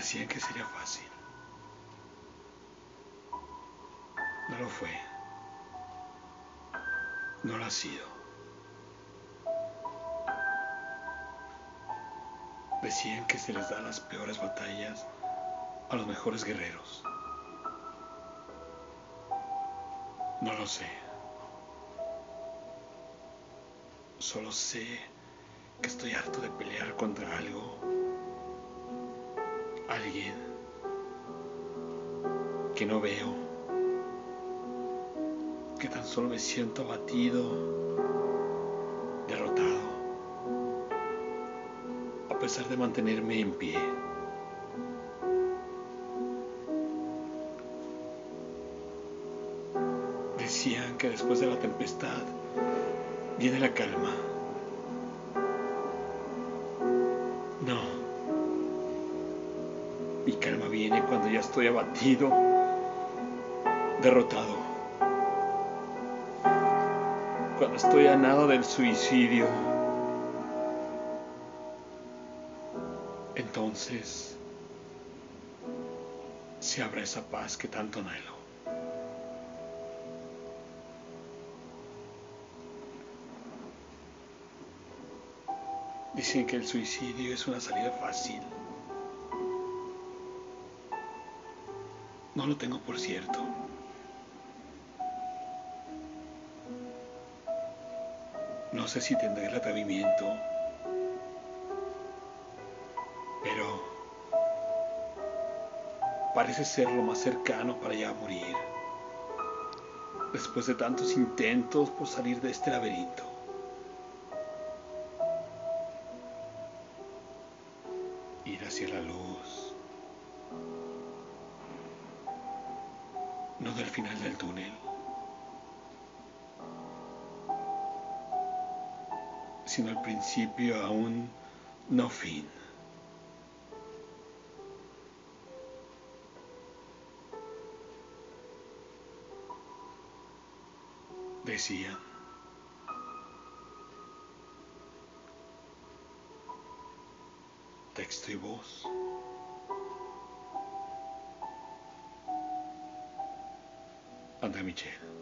Decían que sería fácil. No lo fue. No lo ha sido. Decían que se les dan las peores batallas a los mejores guerreros. No lo sé. Solo sé que estoy harto de pelear contra alguien que no veo, que tan solo me siento abatido, derrotado, a pesar de mantenerme en pie. Decían que después de la tempestad viene la calma. Mi calma viene cuando ya estoy abatido, derrotado. Cuando estoy a nada del suicidio. Entonces se abre esa paz que tanto anhelo. Dicen que el suicidio es una salida fácil. No lo tengo por cierto. No sé si tendré el atrevimiento, pero parece ser lo más cercano para ya morir, después de tantos intentos por salir de este laberinto. ir hacia la luz, no del final del túnel, sino al principio a un no fin. Decían. texto y voz. Andrea Michel.